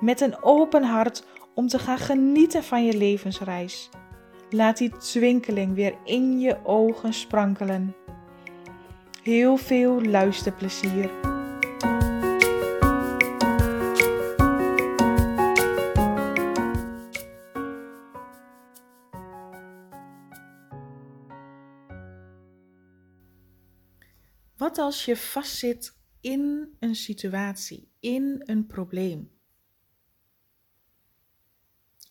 met een open hart om te gaan genieten van je levensreis. Laat die twinkeling weer in je ogen sprankelen. Heel veel luisterplezier. Wat als je vastzit in een situatie, in een probleem?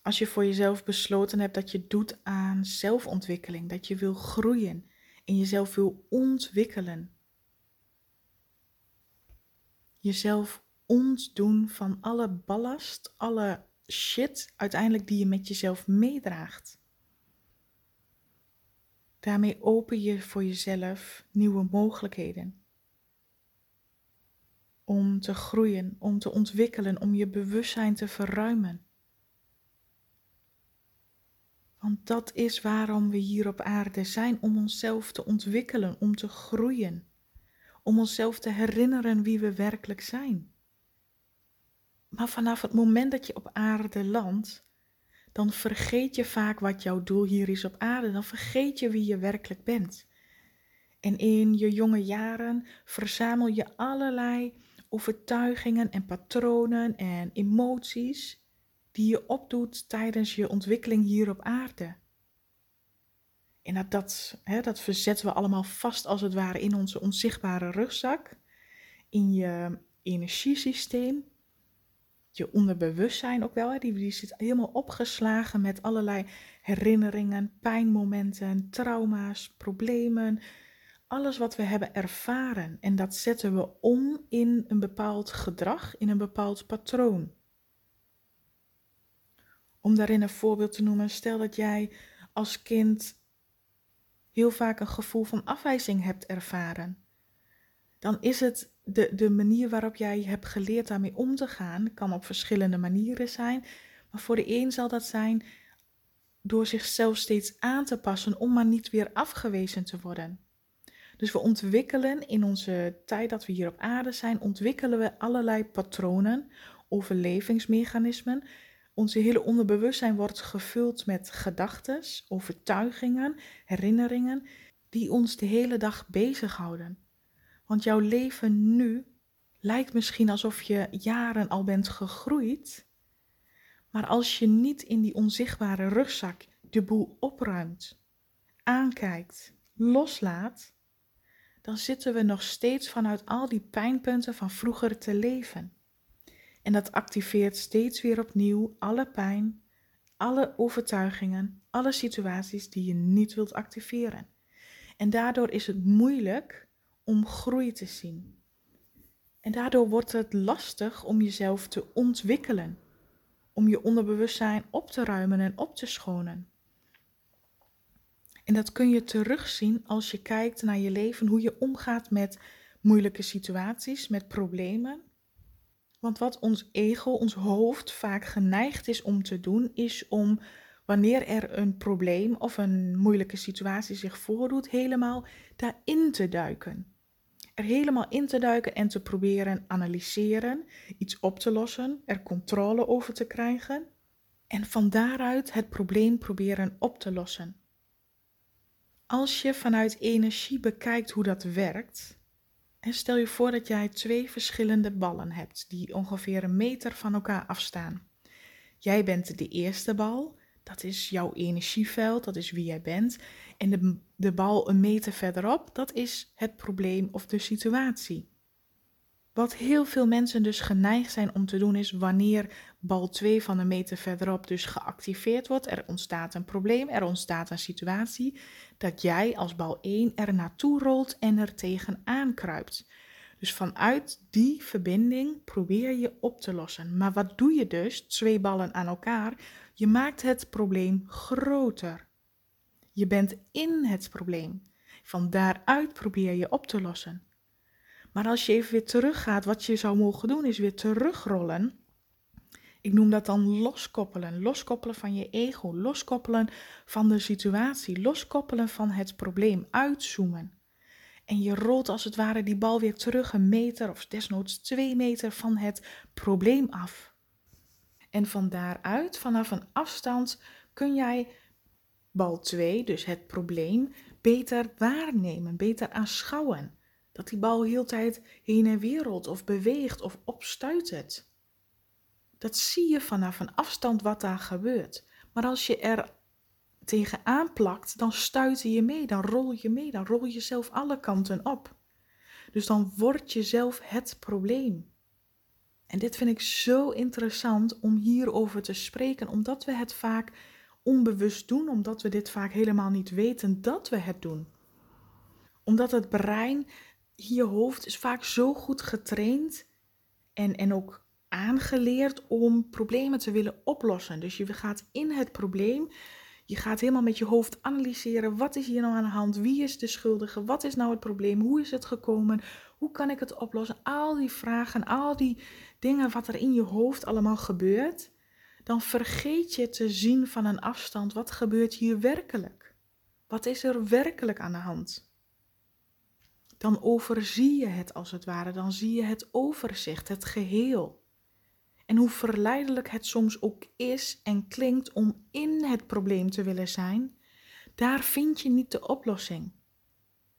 Als je voor jezelf besloten hebt dat je doet aan zelfontwikkeling, dat je wil groeien en jezelf wil ontwikkelen. Jezelf ontdoen van alle ballast, alle shit uiteindelijk die je met jezelf meedraagt. Daarmee open je voor jezelf nieuwe mogelijkheden. Om te groeien, om te ontwikkelen, om je bewustzijn te verruimen. Want dat is waarom we hier op aarde zijn, om onszelf te ontwikkelen, om te groeien, om onszelf te herinneren wie we werkelijk zijn. Maar vanaf het moment dat je op aarde landt, dan vergeet je vaak wat jouw doel hier is op aarde. Dan vergeet je wie je werkelijk bent. En in je jonge jaren verzamel je allerlei overtuigingen en patronen en emoties die je opdoet tijdens je ontwikkeling hier op aarde. En dat, dat, hè, dat verzetten we allemaal vast als het ware in onze onzichtbare rugzak, in je energiesysteem, je onderbewustzijn ook wel. Hè, die, die zit helemaal opgeslagen met allerlei herinneringen, pijnmomenten, trauma's, problemen. Alles wat we hebben ervaren. En dat zetten we om in een bepaald gedrag, in een bepaald patroon. Om daarin een voorbeeld te noemen, stel dat jij als kind heel vaak een gevoel van afwijzing hebt ervaren. Dan is het de, de manier waarop jij hebt geleerd daarmee om te gaan, kan op verschillende manieren zijn. Maar voor de een zal dat zijn door zichzelf steeds aan te passen om maar niet weer afgewezen te worden. Dus we ontwikkelen in onze tijd dat we hier op aarde zijn, ontwikkelen we allerlei patronen, overlevingsmechanismen, onze hele onderbewustzijn wordt gevuld met gedachten, overtuigingen, herinneringen die ons de hele dag bezighouden. Want jouw leven nu lijkt misschien alsof je jaren al bent gegroeid, maar als je niet in die onzichtbare rugzak de boel opruimt, aankijkt, loslaat, dan zitten we nog steeds vanuit al die pijnpunten van vroeger te leven. En dat activeert steeds weer opnieuw alle pijn, alle overtuigingen, alle situaties die je niet wilt activeren. En daardoor is het moeilijk om groei te zien. En daardoor wordt het lastig om jezelf te ontwikkelen, om je onderbewustzijn op te ruimen en op te schonen. En dat kun je terugzien als je kijkt naar je leven, hoe je omgaat met moeilijke situaties, met problemen, want wat ons ego, ons hoofd vaak geneigd is om te doen, is om wanneer er een probleem of een moeilijke situatie zich voordoet, helemaal daarin te duiken. Er helemaal in te duiken en te proberen analyseren, iets op te lossen, er controle over te krijgen en van daaruit het probleem proberen op te lossen. Als je vanuit energie bekijkt hoe dat werkt, stel je voor dat jij twee verschillende ballen hebt die ongeveer een meter van elkaar afstaan. Jij bent de eerste bal, dat is jouw energieveld, dat is wie jij bent. En de, de bal een meter verderop, dat is het probleem of de situatie. Wat heel veel mensen dus geneigd zijn om te doen is wanneer bal 2 van een meter verderop dus geactiveerd wordt, er ontstaat een probleem, er ontstaat een situatie, dat jij als bal 1 er naartoe rolt en er tegenaan kruipt. Dus vanuit die verbinding probeer je op te lossen. Maar wat doe je dus? Twee ballen aan elkaar. Je maakt het probleem groter. Je bent in het probleem. Van daaruit probeer je op te lossen. Maar als je even weer teruggaat, wat je zou mogen doen, is weer terugrollen. Ik noem dat dan loskoppelen. Loskoppelen van je ego, loskoppelen van de situatie, loskoppelen van het probleem, uitzoomen. En je rolt als het ware die bal weer terug een meter of desnoods twee meter van het probleem af. En van daaruit, vanaf een afstand, kun jij bal 2, dus het probleem, beter waarnemen, beter aanschouwen. Dat die bal heel tijd heen en weer rolt of beweegt of opstuitert. Dat zie je vanaf een afstand wat daar gebeurt. Maar als je er tegenaan plakt, dan stuiter je mee, dan rol je mee, dan rol je zelf alle kanten op. Dus dan word je zelf het probleem. En dit vind ik zo interessant om hierover te spreken, omdat we het vaak onbewust doen, omdat we dit vaak helemaal niet weten dat we het doen. Omdat het brein, je hoofd is vaak zo goed getraind en, en ook aangeleerd om problemen te willen oplossen. Dus je gaat in het probleem, je gaat helemaal met je hoofd analyseren. Wat is hier nou aan de hand? Wie is de schuldige? Wat is nou het probleem? Hoe is het gekomen? Hoe kan ik het oplossen? Al die vragen, al die dingen wat er in je hoofd allemaal gebeurt. Dan vergeet je te zien van een afstand wat gebeurt hier werkelijk. Wat is er werkelijk aan de hand? Dan overzie je het als het ware, dan zie je het overzicht, het geheel. En hoe verleidelijk het soms ook is en klinkt om in het probleem te willen zijn, daar vind je niet de oplossing.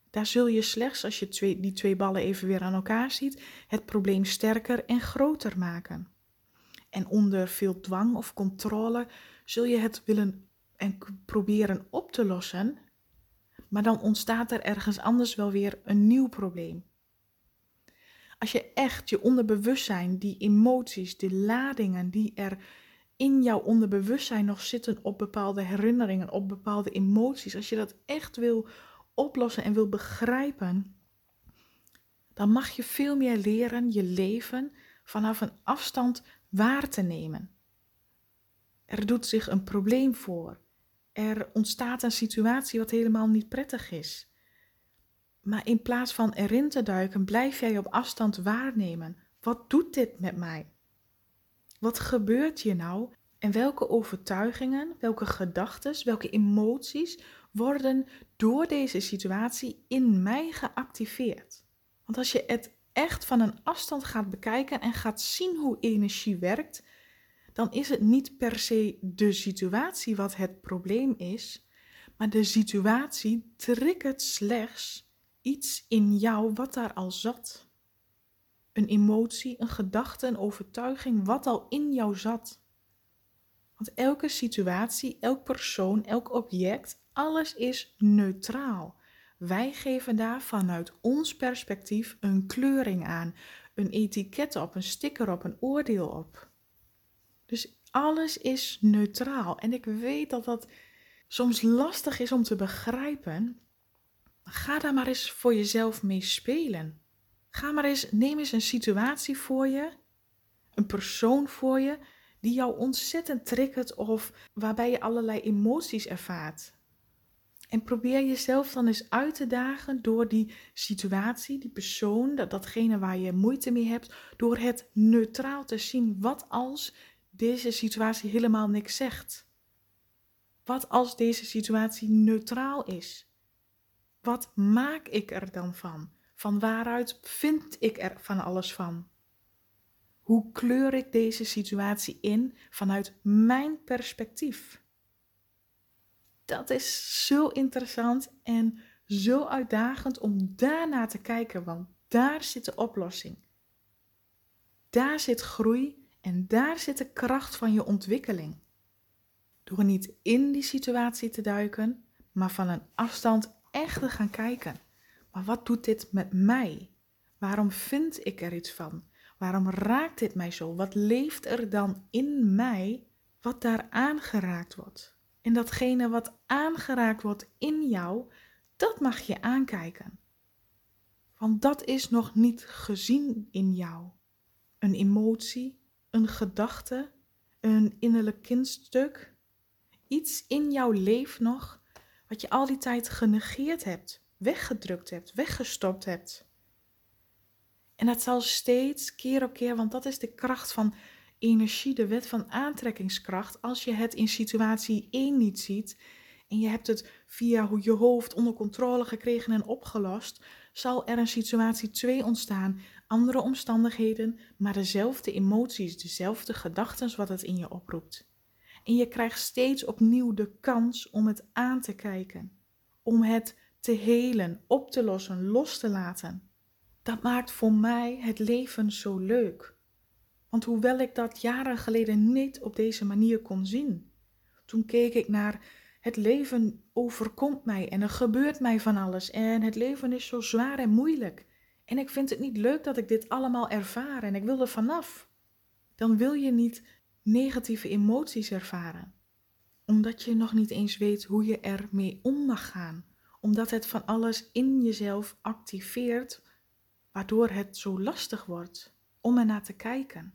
Daar zul je slechts, als je die twee ballen even weer aan elkaar ziet, het probleem sterker en groter maken. En onder veel dwang of controle zul je het willen en proberen op te lossen, maar dan ontstaat er ergens anders wel weer een nieuw probleem. Als je echt je onderbewustzijn, die emoties, die ladingen die er in jouw onderbewustzijn nog zitten op bepaalde herinneringen, op bepaalde emoties, als je dat echt wil oplossen en wil begrijpen, dan mag je veel meer leren je leven vanaf een afstand waar te nemen. Er doet zich een probleem voor. Er ontstaat een situatie wat helemaal niet prettig is. Maar in plaats van erin te duiken, blijf jij op afstand waarnemen. Wat doet dit met mij? Wat gebeurt hier nou? En welke overtuigingen, welke gedachten, welke emoties worden door deze situatie in mij geactiveerd? Want als je het echt van een afstand gaat bekijken en gaat zien hoe energie werkt, dan is het niet per se de situatie wat het probleem is, maar de situatie triggert slechts iets in jou wat daar al zat. Een emotie, een gedachte, een overtuiging, wat al in jou zat. Want elke situatie, elk persoon, elk object, alles is neutraal. Wij geven daar vanuit ons perspectief een kleuring aan, een etiket op, een sticker op, een oordeel op. Dus alles is neutraal. En ik weet dat dat soms lastig is om te begrijpen, Ga daar maar eens voor jezelf mee spelen. Ga maar eens, neem eens een situatie voor je, een persoon voor je, die jou ontzettend triggert of waarbij je allerlei emoties ervaart. En probeer jezelf dan eens uit te dagen door die situatie, die persoon, dat, datgene waar je moeite mee hebt, door het neutraal te zien. Wat als deze situatie helemaal niks zegt? Wat als deze situatie neutraal is? Wat maak ik er dan van? Van waaruit vind ik er van alles van? Hoe kleur ik deze situatie in vanuit mijn perspectief? Dat is zo interessant en zo uitdagend om daarna te kijken, want daar zit de oplossing. Daar zit groei en daar zit de kracht van je ontwikkeling. Door niet in die situatie te duiken, maar van een afstand echt te gaan kijken. Maar wat doet dit met mij? Waarom vind ik er iets van? Waarom raakt dit mij zo? Wat leeft er dan in mij wat daar aangeraakt wordt? En datgene wat aangeraakt wordt in jou, dat mag je aankijken. Want dat is nog niet gezien in jou. Een emotie, een gedachte, een innerlijk kindstuk. Iets in jou leeft nog wat je al die tijd genegeerd hebt, weggedrukt hebt, weggestopt hebt. En dat zal steeds keer op keer, want dat is de kracht van energie, de wet van aantrekkingskracht. Als je het in situatie 1 niet ziet en je hebt het via je hoofd onder controle gekregen en opgelost, zal er een situatie 2 ontstaan. Andere omstandigheden, maar dezelfde emoties, dezelfde gedachten wat het in je oproept. En je krijgt steeds opnieuw de kans om het aan te kijken, om het te helen, op te lossen, los te laten. Dat maakt voor mij het leven zo leuk. Want hoewel ik dat jaren geleden niet op deze manier kon zien, toen keek ik naar het leven overkomt mij en er gebeurt mij van alles en het leven is zo zwaar en moeilijk. En ik vind het niet leuk dat ik dit allemaal ervaar en ik wil er vanaf. Dan wil je niet negatieve emoties ervaren, omdat je nog niet eens weet hoe je ermee om mag gaan, omdat het van alles in jezelf activeert, waardoor het zo lastig wordt om er naar te kijken.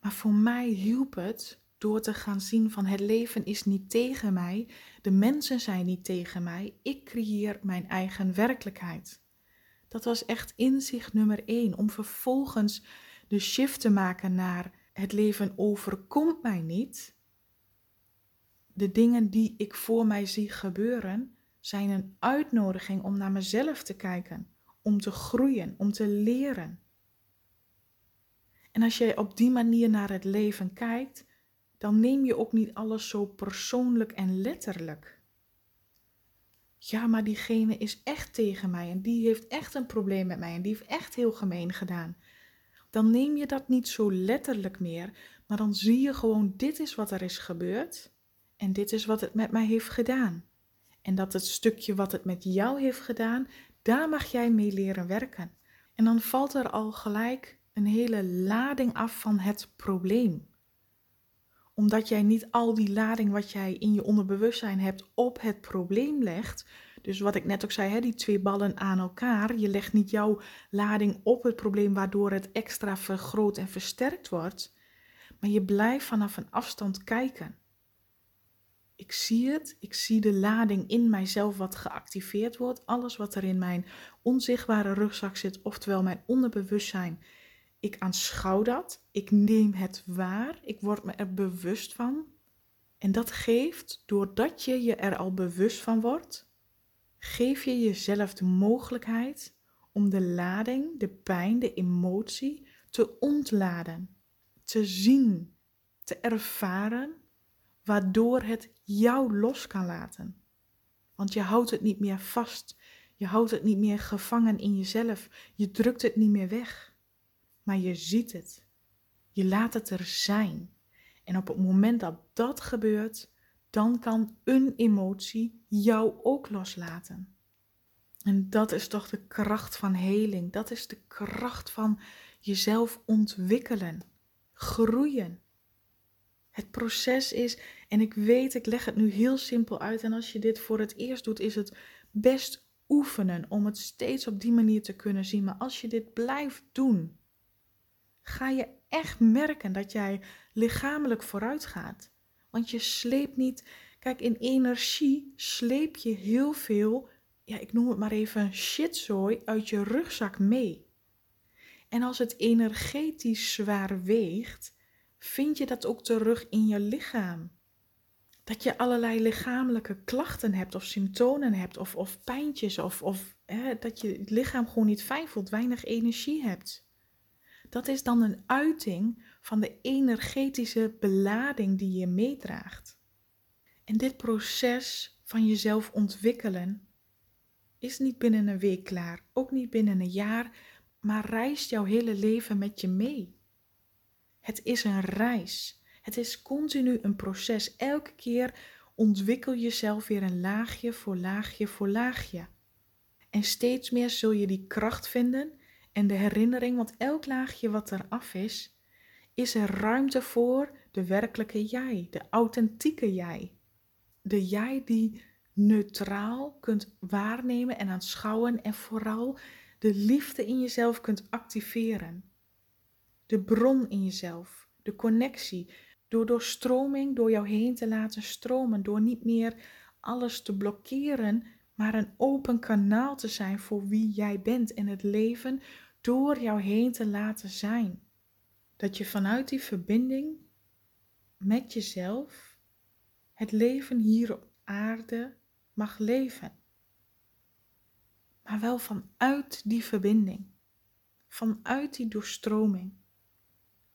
Maar voor mij hielp het door te gaan zien van het leven is niet tegen mij, de mensen zijn niet tegen mij, ik creëer mijn eigen werkelijkheid. Dat was echt inzicht nummer één, om vervolgens de shift te maken naar het leven overkomt mij niet. De dingen die ik voor mij zie gebeuren, zijn een uitnodiging om naar mezelf te kijken, om te groeien, om te leren. En als jij op die manier naar het leven kijkt, dan neem je ook niet alles zo persoonlijk en letterlijk. Ja, maar diegene is echt tegen mij en die heeft echt een probleem met mij en die heeft echt heel gemeen gedaan. Dan neem je dat niet zo letterlijk meer, maar dan zie je gewoon: dit is wat er is gebeurd en dit is wat het met mij heeft gedaan. En dat het stukje wat het met jou heeft gedaan, daar mag jij mee leren werken. En dan valt er al gelijk een hele lading af van het probleem. Omdat jij niet al die lading wat jij in je onderbewustzijn hebt op het probleem legt. Dus wat ik net ook zei, hè, die twee ballen aan elkaar. Je legt niet jouw lading op het probleem waardoor het extra vergroot en versterkt wordt. Maar je blijft vanaf een afstand kijken. Ik zie het, ik zie de lading in mijzelf wat geactiveerd wordt. Alles wat er in mijn onzichtbare rugzak zit, oftewel mijn onderbewustzijn, ik aanschouw dat, ik neem het waar, ik word me er bewust van. En dat geeft, doordat je je er al bewust van wordt, geef je jezelf de mogelijkheid om de lading, de pijn, de emotie te ontladen, te zien, te ervaren, waardoor het jou los kan laten. Want je houdt het niet meer vast, je houdt het niet meer gevangen in jezelf, je drukt het niet meer weg maar je ziet het. Je laat het er zijn. En op het moment dat dat gebeurt, dan kan een emotie jou ook loslaten. En dat is toch de kracht van heling. Dat is de kracht van jezelf ontwikkelen, groeien. Het proces is, en ik weet, ik leg het nu heel simpel uit. En als je dit voor het eerst doet, is het best oefenen om het steeds op die manier te kunnen zien. Maar als je dit blijft doen, ga je echt merken dat jij lichamelijk vooruit gaat. Want je sleept niet. Kijk, in energie sleep je heel veel, ja, ik noem het maar even shitzooi, uit je rugzak mee. En als het energetisch zwaar weegt, vind je dat ook terug in je lichaam. Dat je allerlei lichamelijke klachten hebt of symptomen hebt of, of pijntjes of, of hè, dat je het lichaam gewoon niet fijn voelt, weinig energie hebt dat is dan een uiting van de energetische belading die je meedraagt. En dit proces van jezelf ontwikkelen is niet binnen een week klaar, ook niet binnen een jaar, maar reist jouw hele leven met je mee. Het is een reis. Het is continu een proces. Elke keer ontwikkel jezelf weer een laagje voor laagje voor laagje. En steeds meer zul je die kracht vinden en de herinnering, want elk laagje wat er af is, is er ruimte voor de werkelijke jij, de authentieke jij. De jij die neutraal kunt waarnemen en aanschouwen en vooral de liefde in jezelf kunt activeren. De bron in jezelf, de connectie, door doorstroming door jou heen te laten stromen, door niet meer alles te blokkeren, maar een open kanaal te zijn voor wie jij bent en het leven door jou heen te laten zijn. Dat je vanuit die verbinding met jezelf het leven hier op aarde mag leven. Maar wel vanuit die verbinding, vanuit die doorstroming,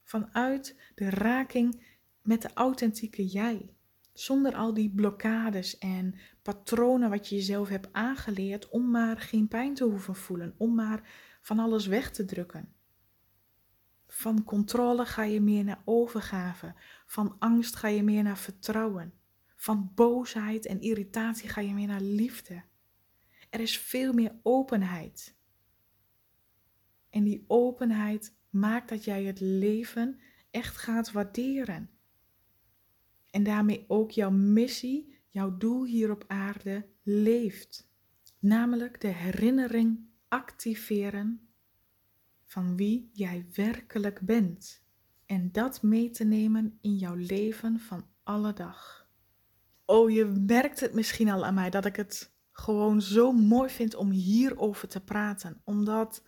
vanuit de raking met de authentieke jij. Zonder al die blokkades en patronen wat je jezelf hebt aangeleerd om maar geen pijn te hoeven voelen, om maar van alles weg te drukken. Van controle ga je meer naar overgave, van angst ga je meer naar vertrouwen, van boosheid en irritatie ga je meer naar liefde. Er is veel meer openheid. En die openheid maakt dat jij het leven echt gaat waarderen. En daarmee ook jouw missie, jouw doel hier op aarde leeft. Namelijk de herinnering activeren van wie jij werkelijk bent. En dat mee te nemen in jouw leven van alle dag. Oh, je merkt het misschien al aan mij dat ik het gewoon zo mooi vind om hierover te praten. Omdat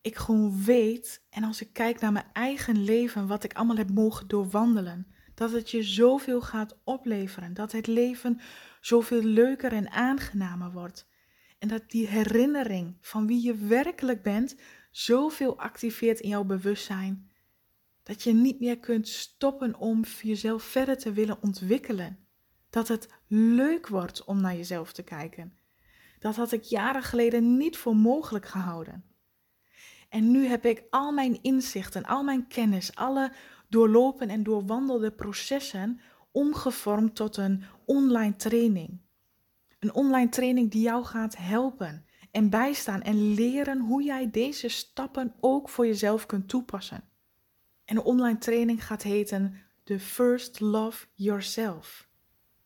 ik gewoon weet, en als ik kijk naar mijn eigen leven, wat ik allemaal heb mogen doorwandelen, dat het je zoveel gaat opleveren. Dat het leven zoveel leuker en aangenamer wordt. En dat die herinnering van wie je werkelijk bent zoveel activeert in jouw bewustzijn. Dat je niet meer kunt stoppen om jezelf verder te willen ontwikkelen. Dat het leuk wordt om naar jezelf te kijken. Dat had ik jaren geleden niet voor mogelijk gehouden. En nu heb ik al mijn inzichten, al mijn kennis, alle doorlopen en doorwandelde processen omgevormd tot een online training. Een online training die jou gaat helpen en bijstaan en leren hoe jij deze stappen ook voor jezelf kunt toepassen. En de online training gaat heten The First Love Yourself.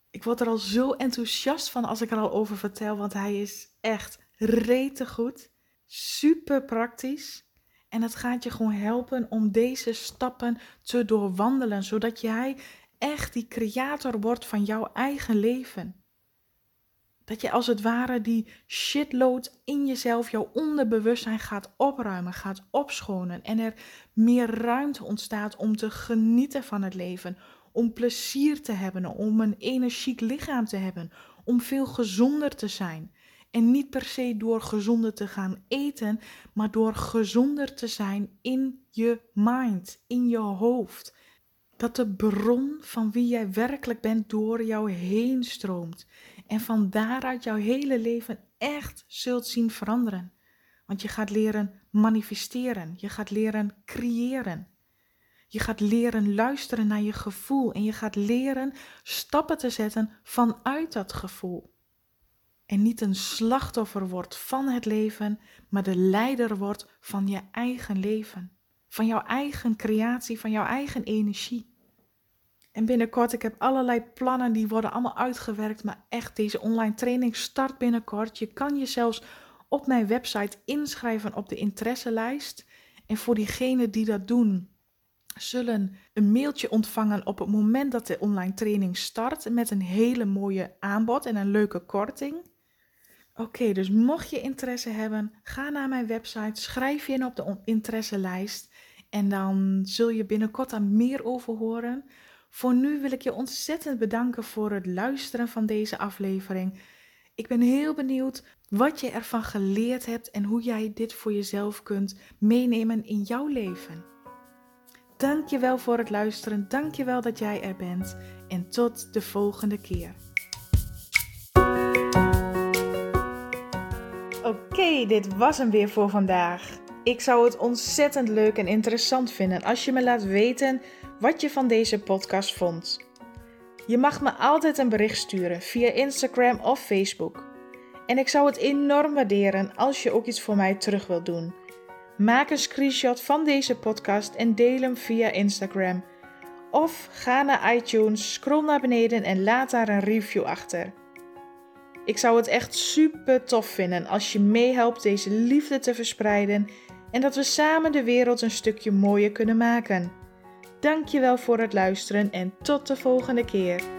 Ik word er al zo enthousiast van als ik er al over vertel, want hij is echt rete goed, super praktisch en het gaat je gewoon helpen om deze stappen te doorwandelen, zodat jij echt die creator wordt van jouw eigen leven. Dat je als het ware die shitload in jezelf, jouw onderbewustzijn gaat opruimen, gaat opschonen. En er meer ruimte ontstaat om te genieten van het leven. Om plezier te hebben, om een energiek lichaam te hebben. Om veel gezonder te zijn. En niet per se door gezonder te gaan eten, maar door gezonder te zijn in je mind, in je hoofd. Dat de bron van wie jij werkelijk bent door jou heen stroomt. En van daaruit jouw hele leven echt zult zien veranderen. Want je gaat leren manifesteren, je gaat leren creëren. Je gaat leren luisteren naar je gevoel en je gaat leren stappen te zetten vanuit dat gevoel en niet een slachtoffer wordt van het leven, maar de leider wordt van je eigen leven, van jouw eigen creatie, van jouw eigen energie. En binnenkort, ik heb allerlei plannen, die worden allemaal uitgewerkt, maar echt, deze online training start binnenkort. Je kan je zelfs op mijn website inschrijven op de interesselijst. En voor diegenen die dat doen, zullen een mailtje ontvangen op het moment dat de online training start met een hele mooie aanbod en een leuke korting. Oké, dus mocht je interesse hebben, ga naar mijn website, schrijf je in op de interesselijst en dan zul je binnenkort daar meer over horen. Voor nu wil ik je ontzettend bedanken voor het luisteren van deze aflevering. Ik ben heel benieuwd wat je ervan geleerd hebt en hoe jij dit voor jezelf kunt meenemen in jouw leven. Dank je wel voor het luisteren, dank je wel dat jij er bent en tot de volgende keer. Oké, dit was hem weer voor vandaag. Ik zou het ontzettend leuk en interessant vinden als je me laat weten wat je van deze podcast vond. Je mag me altijd een bericht sturen via Instagram of Facebook. En ik zou het enorm waarderen als je ook iets voor mij terug wilt doen. Maak een screenshot van deze podcast en deel hem via Instagram. Of ga naar iTunes, scroll naar beneden en laat daar een review achter. Ik zou het echt super tof vinden als je meehelpt deze liefde te verspreiden en dat we samen de wereld een stukje mooier kunnen maken. Dankjewel voor het luisteren en tot de volgende keer.